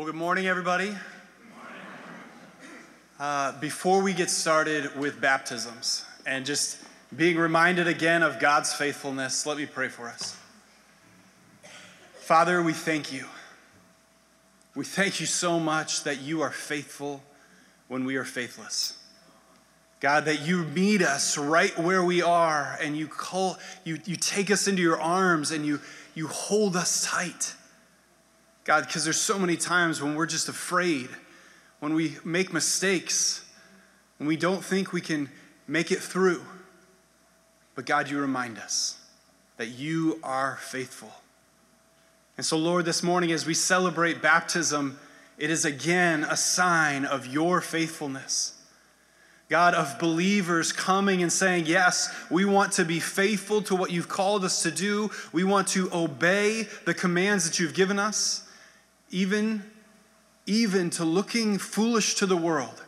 Well, good morning, everybody. Uh, before we get started with baptisms and just being reminded again of God's faithfulness, let me pray for us. Father, we thank you. We thank you so much that you are faithful when we are faithless. God, that you meet us right where we are and you call you, you take us into your arms and you you hold us tight. God, because there's so many times when we're just afraid, when we make mistakes, when we don't think we can make it through. But God, you remind us that you are faithful. And so, Lord, this morning as we celebrate baptism, it is again a sign of your faithfulness. God, of believers coming and saying, Yes, we want to be faithful to what you've called us to do. We want to obey the commands that you've given us, even, even to looking foolish to the world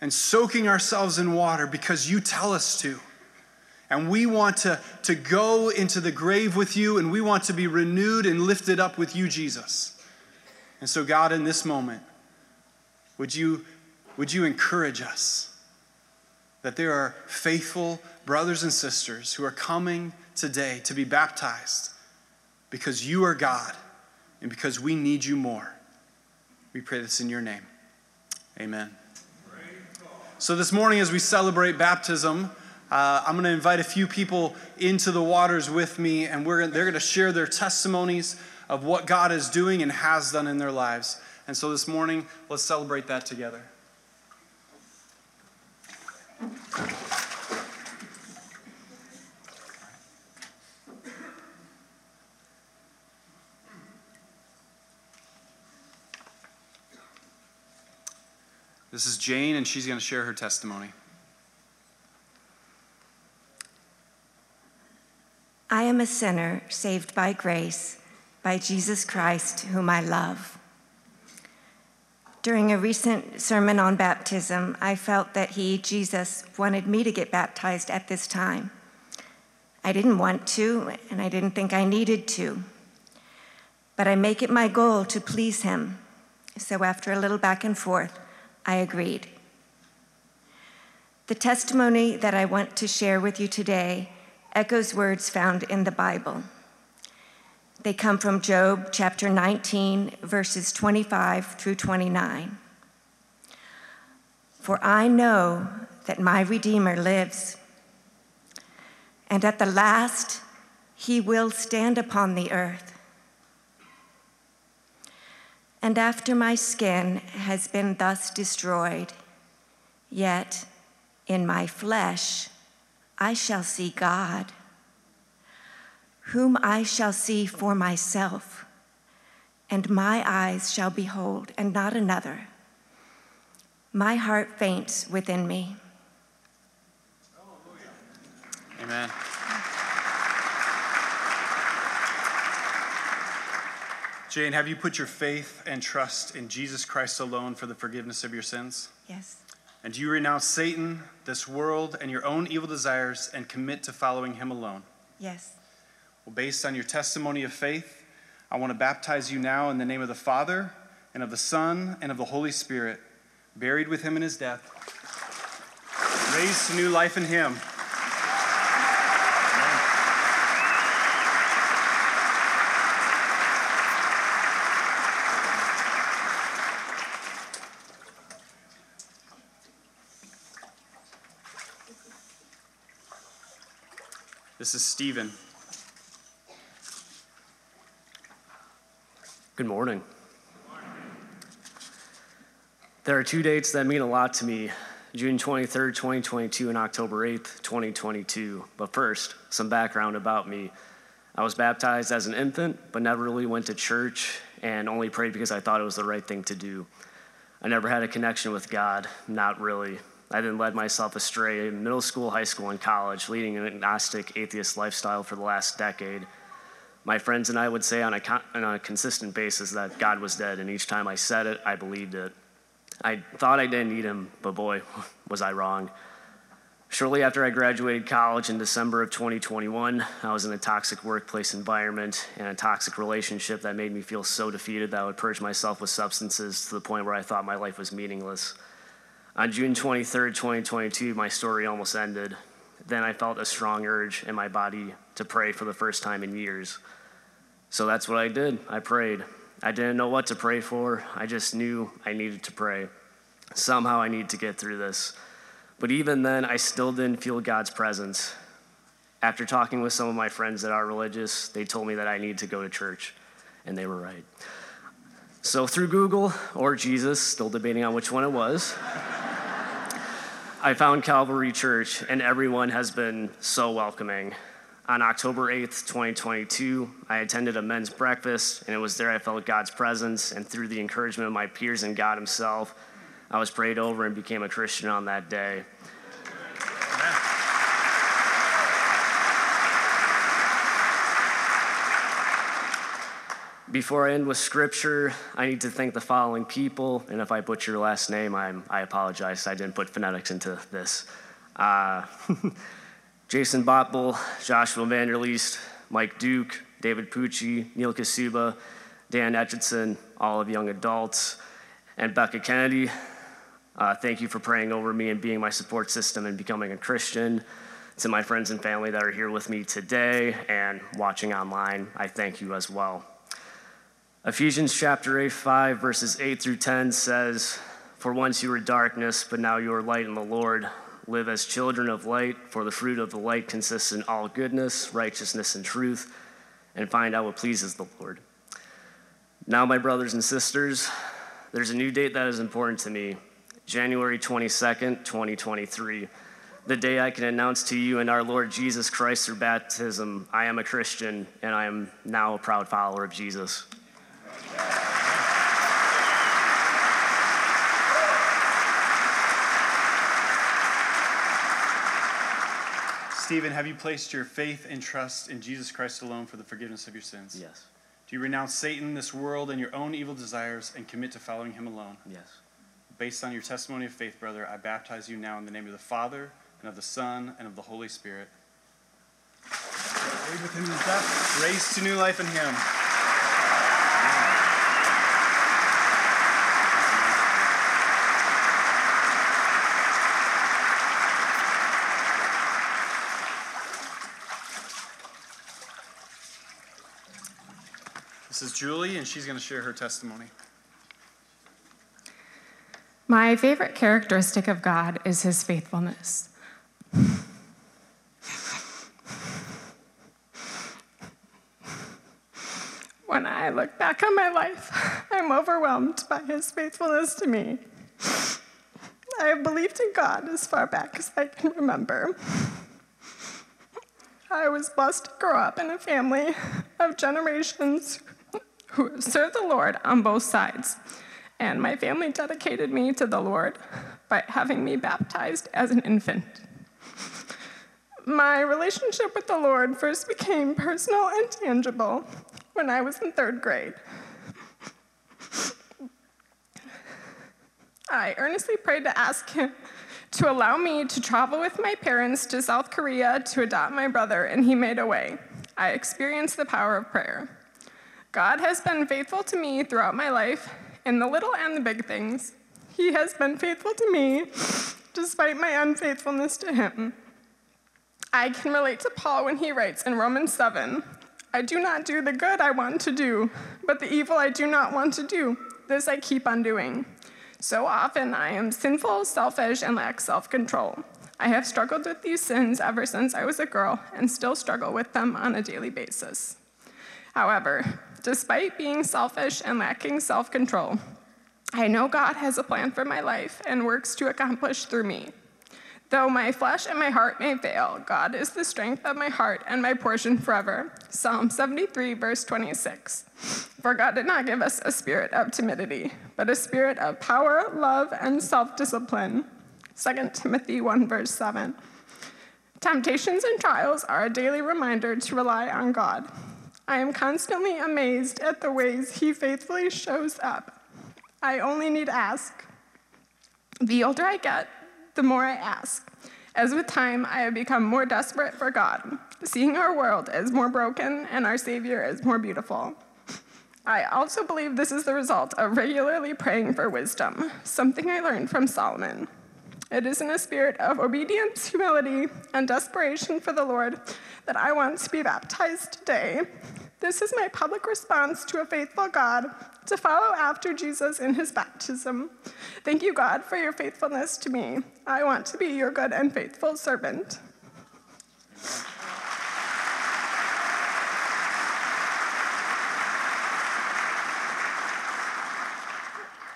and soaking ourselves in water because you tell us to. And we want to, to go into the grave with you, and we want to be renewed and lifted up with you, Jesus. And so, God, in this moment, would you, would you encourage us? that there are faithful brothers and sisters who are coming today to be baptized because you are God and because we need you more. We pray this in your name. Amen. So, this morning, as we celebrate baptism, uh, I'm going to invite a few people into the waters with me, and we're, they're going to share their testimonies of what God is doing and has done in their lives. And so, this morning, let's celebrate that together. This is Jane, and she's going to share her testimony. I am a sinner saved by grace by Jesus Christ, whom I love. During a recent sermon on baptism, I felt that he, Jesus, wanted me to get baptized at this time. I didn't want to, and I didn't think I needed to. But I make it my goal to please him. So after a little back and forth, I agreed. The testimony that I want to share with you today echoes words found in the Bible. They come from Job chapter 19, verses 25 through 29. For I know that my Redeemer lives, and at the last he will stand upon the earth. And after my skin has been thus destroyed, yet in my flesh I shall see God whom I shall see for myself, and my eyes shall behold, and not another. My heart faints within me. Amen. Jane, have you put your faith and trust in Jesus Christ alone for the forgiveness of your sins? Yes. And do you renounce Satan, this world, and your own evil desires and commit to following him alone? Yes. Well, based on your testimony of faith, I want to baptize you now in the name of the Father, and of the Son, and of the Holy Spirit, buried with him in his death, raised to new life in him. This is Stephen. Good morning. There are two dates that mean a lot to me June 23rd, 2022, and October 8th, 2022. But first, some background about me. I was baptized as an infant, but never really went to church and only prayed because I thought it was the right thing to do. I never had a connection with God, not really. I then led myself astray in middle school, high school, and college, leading an agnostic, atheist lifestyle for the last decade my friends and I would say on a, con- on a consistent basis that God was dead, and each time I said it, I believed it. I thought I didn't need him, but boy, was I wrong. Shortly after I graduated college in December of 2021, I was in a toxic workplace environment and a toxic relationship that made me feel so defeated that I would purge myself with substances to the point where I thought my life was meaningless. On June 23rd, 2022, my story almost ended. Then I felt a strong urge in my body to pray for the first time in years. So that's what I did. I prayed. I didn't know what to pray for, I just knew I needed to pray. Somehow I need to get through this. But even then, I still didn't feel God's presence. After talking with some of my friends that are religious, they told me that I need to go to church, and they were right. So, through Google or Jesus, still debating on which one it was, I found Calvary Church, and everyone has been so welcoming. On October 8th, 2022, I attended a men's breakfast, and it was there I felt God's presence, and through the encouragement of my peers and God Himself, I was prayed over and became a Christian on that day. Before I end with scripture, I need to thank the following people, and if I butcher your last name, I'm, i apologize. I didn't put phonetics into this. Uh, Jason Botbull, Joshua Vanderleest, Mike Duke, David Pucci, Neil Kasuba, Dan Etchison, all of young adults, and Becca Kennedy. Uh, thank you for praying over me and being my support system and becoming a Christian. To my friends and family that are here with me today and watching online, I thank you as well. Ephesians chapter 8, 5, verses 8 through 10 says, For once you were darkness, but now you are light in the Lord. Live as children of light, for the fruit of the light consists in all goodness, righteousness, and truth, and find out what pleases the Lord. Now, my brothers and sisters, there's a new date that is important to me January 22nd, 2023, the day I can announce to you and our Lord Jesus Christ through baptism, I am a Christian and I am now a proud follower of Jesus. Stephen, have you placed your faith and trust in Jesus Christ alone for the forgiveness of your sins? Yes. Do you renounce Satan, this world, and your own evil desires and commit to following him alone? Yes. Based on your testimony of faith, brother, I baptize you now in the name of the Father, and of the Son, and of the Holy Spirit. With him in his raised to new life in him. Julie, and she's going to share her testimony. My favorite characteristic of God is his faithfulness. When I look back on my life, I'm overwhelmed by his faithfulness to me. I have believed in God as far back as I can remember. I was blessed to grow up in a family of generations who serve the Lord on both sides. And my family dedicated me to the Lord by having me baptized as an infant. My relationship with the Lord first became personal and tangible when I was in third grade. I earnestly prayed to ask him to allow me to travel with my parents to South Korea to adopt my brother, and he made a way. I experienced the power of prayer. God has been faithful to me throughout my life, in the little and the big things. He has been faithful to me despite my unfaithfulness to him. I can relate to Paul when he writes in Romans 7 I do not do the good I want to do, but the evil I do not want to do, this I keep on doing. So often I am sinful, selfish, and lack self control. I have struggled with these sins ever since I was a girl and still struggle with them on a daily basis. However, despite being selfish and lacking self control, I know God has a plan for my life and works to accomplish through me. Though my flesh and my heart may fail, God is the strength of my heart and my portion forever. Psalm 73, verse 26. For God did not give us a spirit of timidity, but a spirit of power, love, and self discipline. 2 Timothy 1, verse 7. Temptations and trials are a daily reminder to rely on God. I am constantly amazed at the ways He faithfully shows up. I only need ask. The older I get, the more I ask. As with time, I have become more desperate for God, seeing our world as more broken and our Savior as more beautiful. I also believe this is the result of regularly praying for wisdom, something I learned from Solomon. It is in a spirit of obedience, humility, and desperation for the Lord that I want to be baptized today. This is my public response to a faithful God to follow after Jesus in his baptism. Thank you, God, for your faithfulness to me. I want to be your good and faithful servant.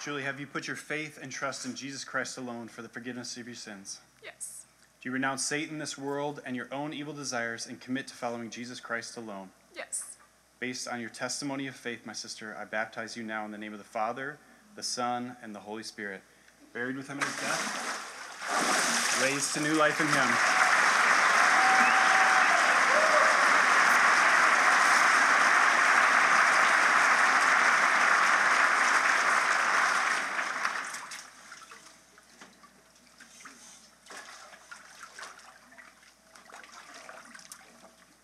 Julie, have you put your faith and trust in Jesus Christ alone for the forgiveness of your sins? Yes. Do you renounce Satan, this world, and your own evil desires and commit to following Jesus Christ alone? Yes. Based on your testimony of faith, my sister, I baptize you now in the name of the Father, the Son, and the Holy Spirit. Buried with him in his death, raised to new life in him.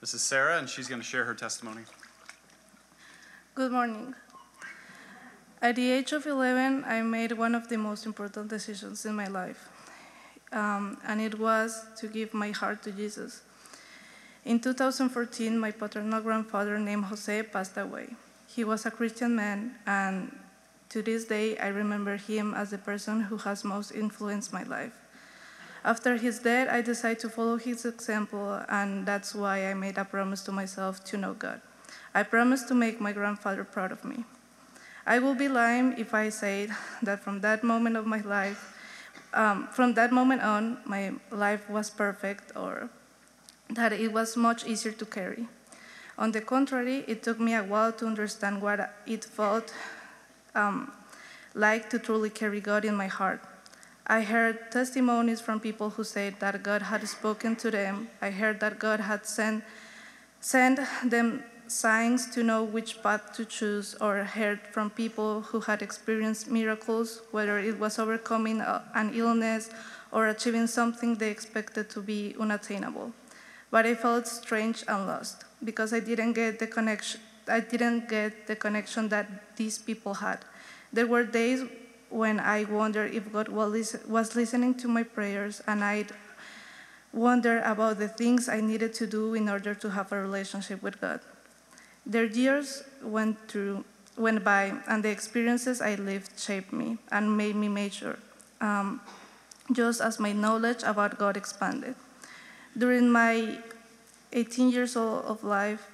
This is Sarah, and she's going to share her testimony. Good morning. At the age of 11, I made one of the most important decisions in my life, um, and it was to give my heart to Jesus. In 2014, my paternal grandfather named Jose passed away. He was a Christian man, and to this day, I remember him as the person who has most influenced my life. After his death, I decided to follow his example, and that's why I made a promise to myself to know God. I promised to make my grandfather proud of me. I will be lying if I say that from that moment of my life, um, from that moment on, my life was perfect or that it was much easier to carry. On the contrary, it took me a while to understand what it felt um, like to truly carry God in my heart. I heard testimonies from people who said that God had spoken to them. I heard that God had sent, sent them signs to know which path to choose, or heard from people who had experienced miracles, whether it was overcoming an illness or achieving something they expected to be unattainable. But I felt strange and lost because I didn't get the connection. I didn't get the connection that these people had. There were days when I wondered if God was listening to my prayers, and I'd wonder about the things I needed to do in order to have a relationship with God. Their years went through, went by, and the experiences I lived shaped me and made me mature, um, just as my knowledge about God expanded. During my 18 years old of life,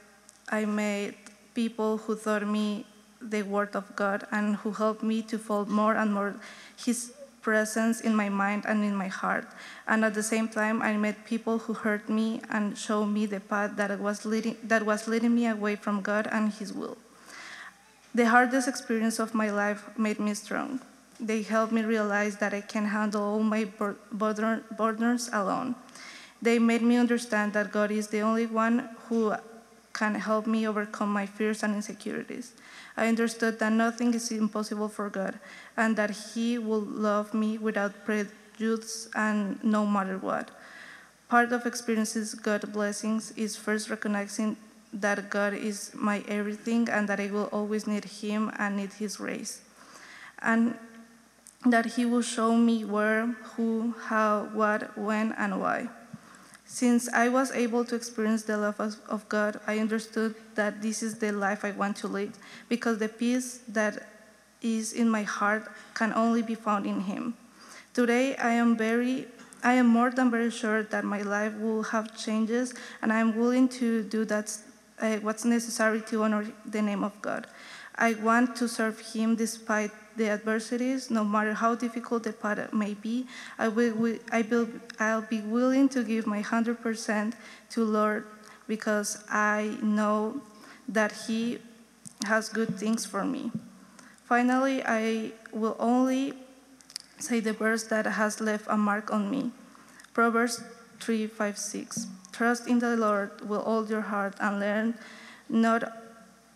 I met people who taught me the word of God and who helped me to feel more and more His presence in my mind and in my heart. And at the same time, I met people who hurt me and showed me the path that was leading, that was leading me away from God and His will. The hardest experience of my life made me strong. They helped me realize that I can handle all my bur- burdens alone. They made me understand that God is the only one who can help me overcome my fears and insecurities. I understood that nothing is impossible for God and that He will love me without prejudice and no matter what. Part of experiencing God's blessings is first recognizing that God is my everything and that I will always need Him and need His grace. And that He will show me where, who, how, what, when, and why. Since I was able to experience the love of, of God, I understood that this is the life I want to lead because the peace that is in my heart can only be found in Him. Today, I am very I am more than very sure that my life will have changes, and I am willing to do that, uh, what's necessary to honor the name of God. I want to serve Him despite the adversities, no matter how difficult the path may be. I will, I will, I'll be willing to give my 100% to Lord because I know that He has good things for me. Finally, I will only say the verse that has left a mark on me. Proverbs 3 5 6. Trust in the Lord with all your heart and learn not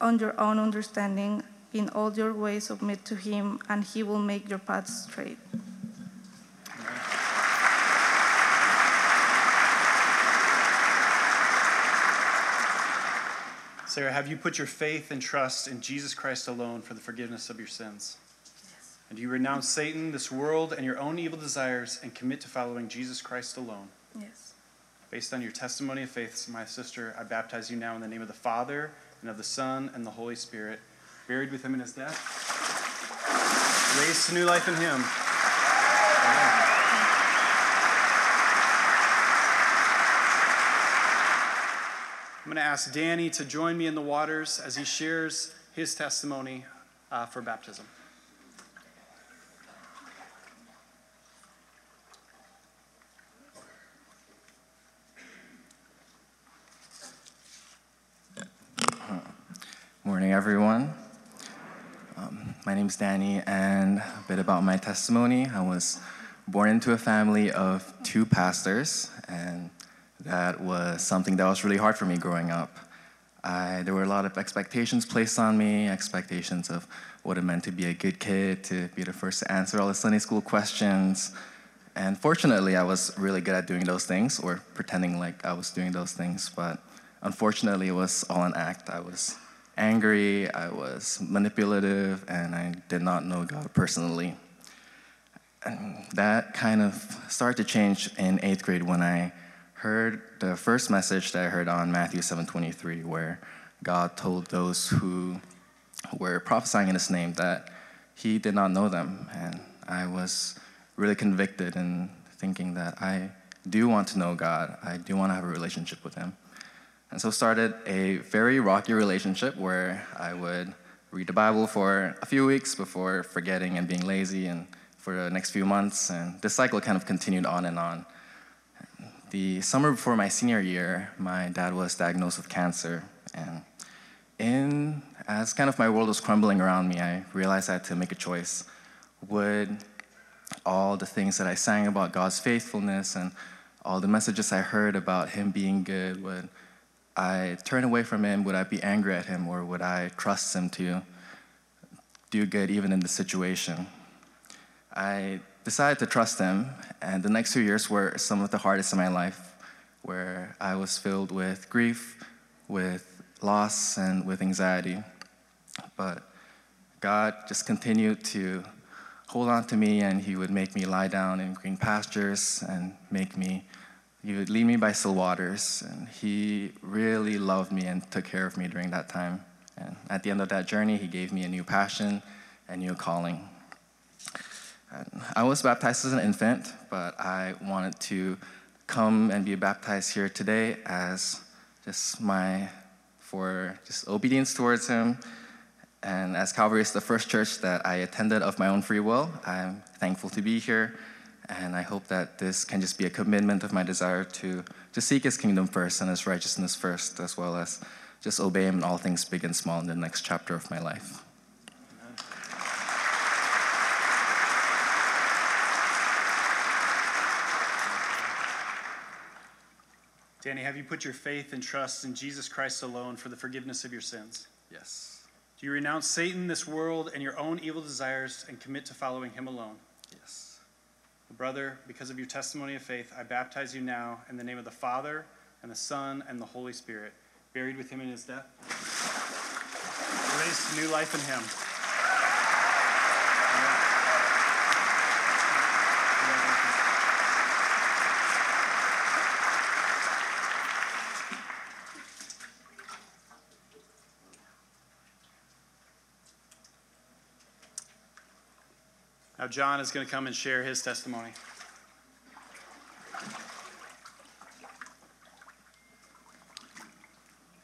on your own understanding. In all your ways, submit to him, and he will make your path straight. Sarah, have you put your faith and trust in Jesus Christ alone for the forgiveness of your sins? Yes. And do you renounce Satan, this world, and your own evil desires and commit to following Jesus Christ alone? Yes. Based on your testimony of faith, my sister, I baptize you now in the name of the Father and of the Son, and the Holy Spirit, buried with him in his death, raised to new life in him. I'm going to ask Danny to join me in the waters as he shares his testimony uh, for baptism. Morning, everyone. Um, my name is Danny, and a bit about my testimony. I was born into a family of two pastors, and that was something that was really hard for me growing up. I, there were a lot of expectations placed on me, expectations of what it meant to be a good kid, to be the first to answer all the Sunday school questions. And fortunately, I was really good at doing those things, or pretending like I was doing those things. But unfortunately, it was all an act. I was angry, I was manipulative, and I did not know God personally. And that kind of started to change in eighth grade when I heard the first message that I heard on Matthew 7:23, where God told those who were prophesying in His name that He did not know them, and I was really convicted in thinking that I do want to know God. I do want to have a relationship with Him, and so started a very rocky relationship where I would read the Bible for a few weeks before forgetting and being lazy, and for the next few months, and this cycle kind of continued on and on the summer before my senior year, my dad was diagnosed with cancer. And in, as kind of my world was crumbling around me, I realized I had to make a choice. Would all the things that I sang about God's faithfulness and all the messages I heard about Him being good, would I turn away from Him? Would I be angry at Him? Or would I trust Him to do good even in the situation? I decided to trust him, and the next few years were some of the hardest in my life, where I was filled with grief, with loss, and with anxiety. But God just continued to hold on to me, and He would make me lie down in green pastures and make me, He would lead me by still waters. And He really loved me and took care of me during that time. And at the end of that journey, He gave me a new passion, a new calling. I was baptized as an infant, but I wanted to come and be baptized here today as just my, for just obedience towards Him. And as Calvary is the first church that I attended of my own free will, I'm thankful to be here. And I hope that this can just be a commitment of my desire to, to seek His kingdom first and His righteousness first, as well as just obey Him in all things big and small in the next chapter of my life. Danny, have you put your faith and trust in Jesus Christ alone for the forgiveness of your sins? Yes. Do you renounce Satan, this world, and your own evil desires and commit to following him alone? Brother, because of your testimony of faith, I baptize you now in the name of the Father, and the Son, and the Holy Spirit, buried with him in his death, raised to new life in him. Now, John is going to come and share his testimony.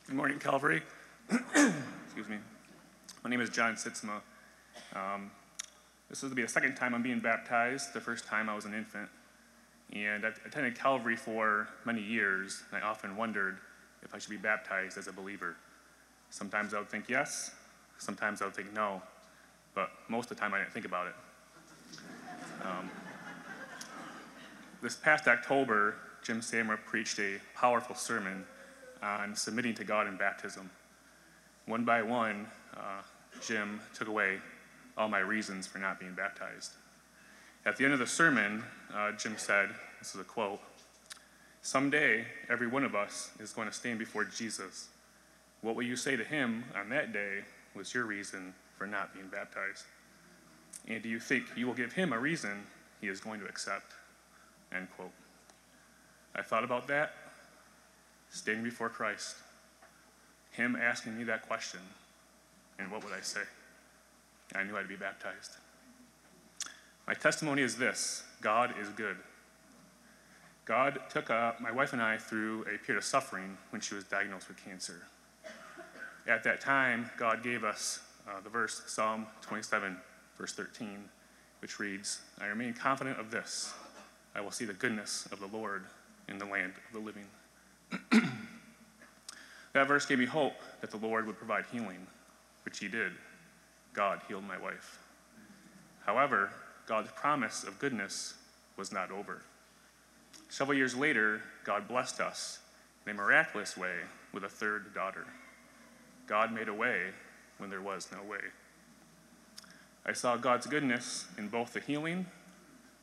Good morning, Calvary. Excuse me. My name is John Sitzma. Um, this will be the second time I'm being baptized. The first time I was an infant. And I've attended Calvary for many years, and I often wondered if I should be baptized as a believer. Sometimes I would think yes, sometimes I would think no, but most of the time I didn't think about it. Um, this past October, Jim Samra preached a powerful sermon on submitting to God in baptism. One by one, uh, Jim took away all my reasons for not being baptized. At the end of the sermon, uh, Jim said, This is a quote Someday, every one of us is going to stand before Jesus. What will you say to him on that day was your reason for not being baptized? And do you think you will give him a reason he is going to accept? End quote. I thought about that, standing before Christ, him asking me that question, and what would I say? I knew I'd be baptized. My testimony is this God is good. God took uh, my wife and I through a period of suffering when she was diagnosed with cancer. At that time, God gave us uh, the verse, Psalm 27, verse 13, which reads, I remain confident of this I will see the goodness of the Lord in the land of the living. that verse gave me hope that the Lord would provide healing, which He did. God healed my wife. However, God's promise of goodness was not over. Several years later, God blessed us in a miraculous way with a third daughter. God made a way when there was no way. I saw God's goodness in both the healing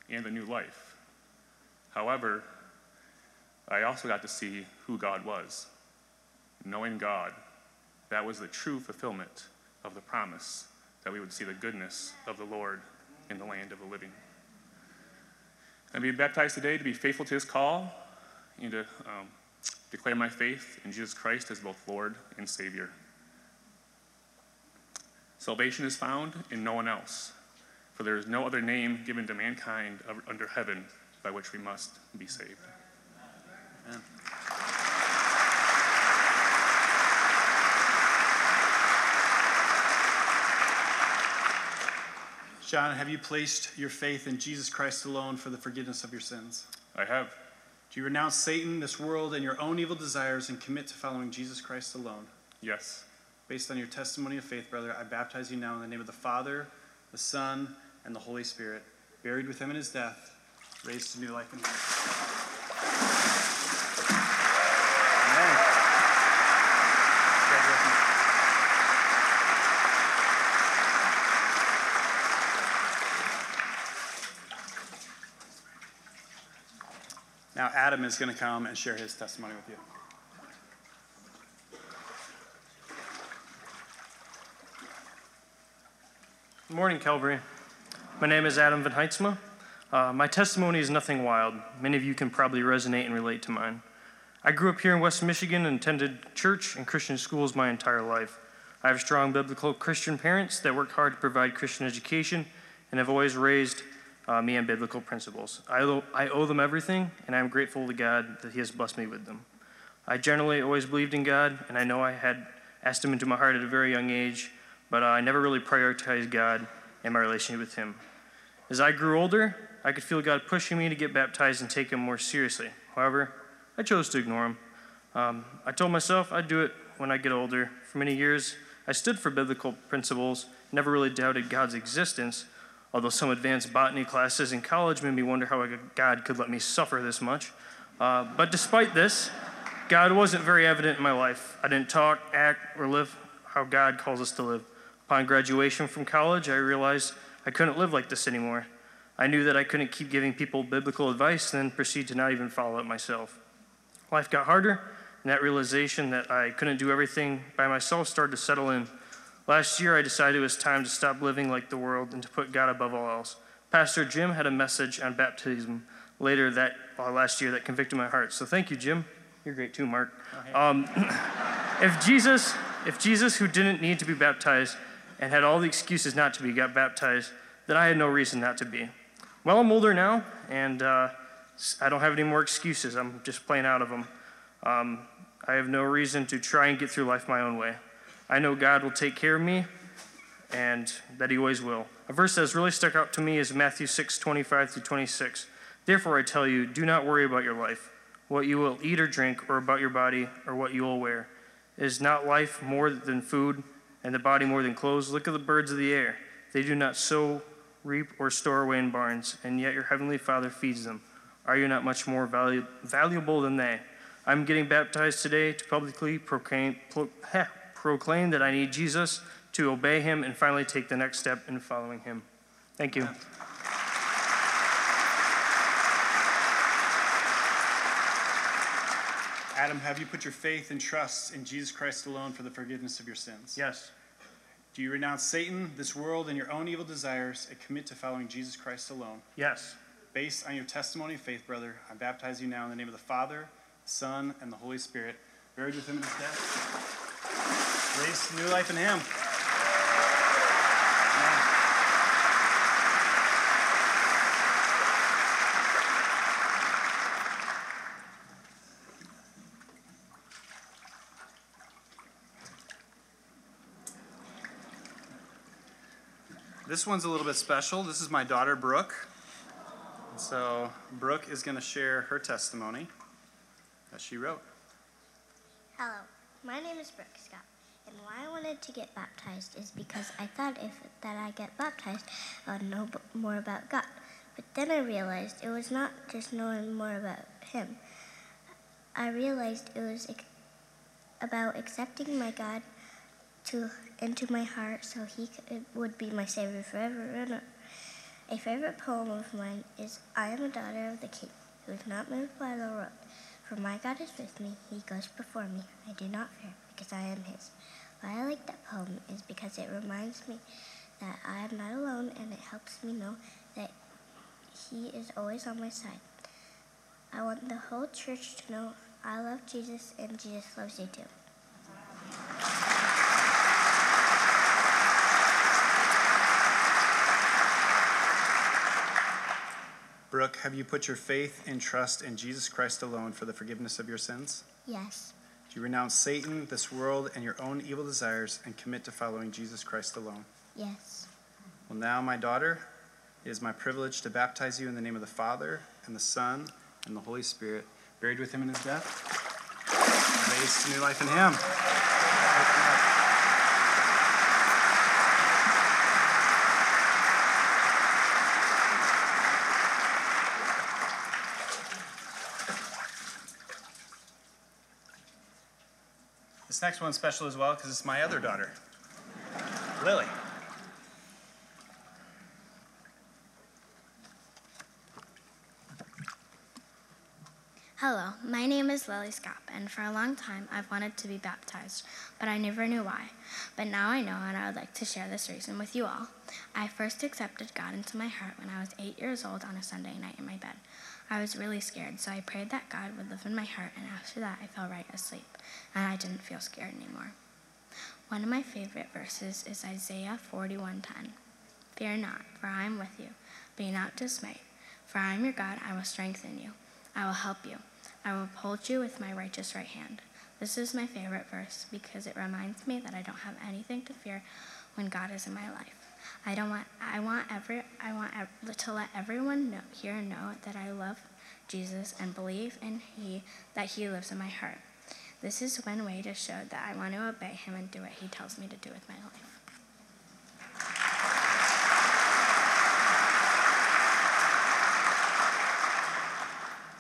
and the new life. However, I also got to see who God was. Knowing God, that was the true fulfillment of the promise that we would see the goodness of the Lord in the land of the living. I'm being baptized today to be faithful to his call and to um, declare my faith in Jesus Christ as both Lord and Savior. Salvation is found in no one else, for there is no other name given to mankind under heaven by which we must be saved. Amen. John, have you placed your faith in Jesus Christ alone for the forgiveness of your sins? I have. Do you renounce Satan, this world, and your own evil desires and commit to following Jesus Christ alone? Yes. Based on your testimony of faith, brother, I baptize you now in the name of the Father, the Son, and the Holy Spirit, buried with him in his death, raised to new life in him. Now, Adam is going to come and share his testimony with you. Good morning, Calvary. My name is Adam Van Heitzma. Uh, my testimony is nothing wild. Many of you can probably resonate and relate to mine. I grew up here in West Michigan and attended church and Christian schools my entire life. I have strong biblical Christian parents that work hard to provide Christian education and have always raised uh, me on biblical principles. I owe, I owe them everything, and I'm grateful to God that He has blessed me with them. I generally always believed in God, and I know I had asked Him into my heart at a very young age, but I never really prioritized God and my relationship with Him. As I grew older, I could feel God pushing me to get baptized and take Him more seriously. However, I chose to ignore Him. Um, I told myself I'd do it when I get older. For many years, I stood for biblical principles, never really doubted God's existence, although some advanced botany classes in college made me wonder how God could let me suffer this much. Uh, but despite this, God wasn't very evident in my life. I didn't talk, act, or live how God calls us to live. Upon graduation from college, I realized I couldn't live like this anymore. I knew that I couldn't keep giving people biblical advice and then proceed to not even follow it myself. Life got harder, and that realization that I couldn't do everything by myself started to settle in. Last year, I decided it was time to stop living like the world and to put God above all else. Pastor Jim had a message on baptism later that uh, last year that convicted my heart. So thank you, Jim. You're great too, Mark. Um, if Jesus, if Jesus, who didn't need to be baptized and had all the excuses not to be, got baptized, then I had no reason not to be. Well, I'm older now, and uh, I don't have any more excuses. I'm just playing out of them. Um, I have no reason to try and get through life my own way. I know God will take care of me and that He always will. A verse that has really stuck out to me is Matthew 6 25 through 26. Therefore, I tell you, do not worry about your life, what you will eat or drink, or about your body, or what you will wear. Is not life more than food, and the body more than clothes? Look at the birds of the air. They do not sow, reap, or store away in barns, and yet your heavenly Father feeds them. Are you not much more valu- valuable than they? I'm getting baptized today to publicly proclaim, pro- proclaim that I need Jesus, to obey him, and finally take the next step in following him. Thank you. Adam, have you put your faith and trust in Jesus Christ alone for the forgiveness of your sins? Yes. Do you renounce Satan, this world, and your own evil desires and commit to following Jesus Christ alone? Yes. Based on your testimony of faith, brother, I baptize you now in the name of the Father, the Son, and the Holy Spirit, buried with him in his death. Raised new life in him. This one's a little bit special. This is my daughter, Brooke. So, Brooke is going to share her testimony that she wrote. Hello, my name is Brooke Scott, and why I wanted to get baptized is because I thought if that I get baptized, I would know more about God. But then I realized it was not just knowing more about Him. I realized it was about accepting my God to into my heart, so He c- would be my Savior forever. A favorite poem of mine is "I am a daughter of the King, who is not moved by the world." For my God is with me, he goes before me. I do not fear, because I am his. Why I like that poem is because it reminds me that I am not alone and it helps me know that he is always on my side. I want the whole church to know I love Jesus and Jesus loves you too. Brooke, have you put your faith and trust in Jesus Christ alone for the forgiveness of your sins? Yes, Do you renounce Satan, this world, and your own evil desires and commit to following Jesus Christ alone? yes, Well, now, my daughter, it is my privilege to baptize you in the name of the Father, and the Son, and the Holy Spirit, buried with him in his death, raised to new life in him. This next one's special as well because it's my other daughter, Lily. Hello, my name is Lily Scott, and for a long time I've wanted to be baptized, but I never knew why. But now I know, and I would like to share this reason with you all. I first accepted God into my heart when I was eight years old on a Sunday night in my bed. I was really scared, so I prayed that God would live in my heart, and after that I fell right asleep, and I didn't feel scared anymore. One of my favorite verses is Isaiah 41:10. Fear not, for I am with you. Be not dismayed, for I am your God. I will strengthen you. I will help you. I will uphold you with my righteous right hand. This is my favorite verse because it reminds me that I don't have anything to fear when God is in my life. I don't want I want every I want ev- to let everyone know here know that I love Jesus and believe in he that he lives in my heart. This is one way to show that I want to obey him and do what he tells me to do with my life.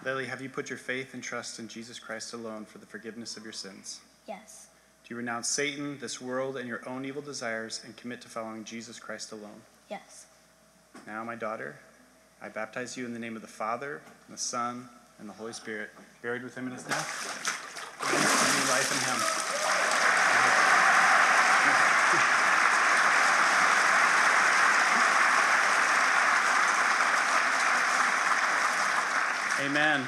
Lily, have you put your faith and trust in Jesus Christ alone for the forgiveness of your sins? yes, Do you renounce Satan, this world, and your own evil desires and commit to following Jesus Christ alone? yes, Now, my daughter, I baptize you in the name of the Father, and the Son, and the Holy Spirit, buried with him in his death, new life in him. Amen.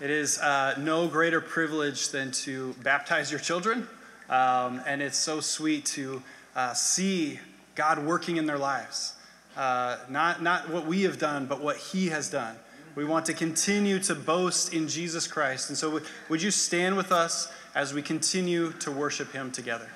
It is uh, no greater privilege than to baptize your children. Um, and it's so sweet to uh, see God working in their lives. Uh, not, not what we have done, but what He has done. We want to continue to boast in Jesus Christ. And so, would- would you stand with us as we continue to worship Him together?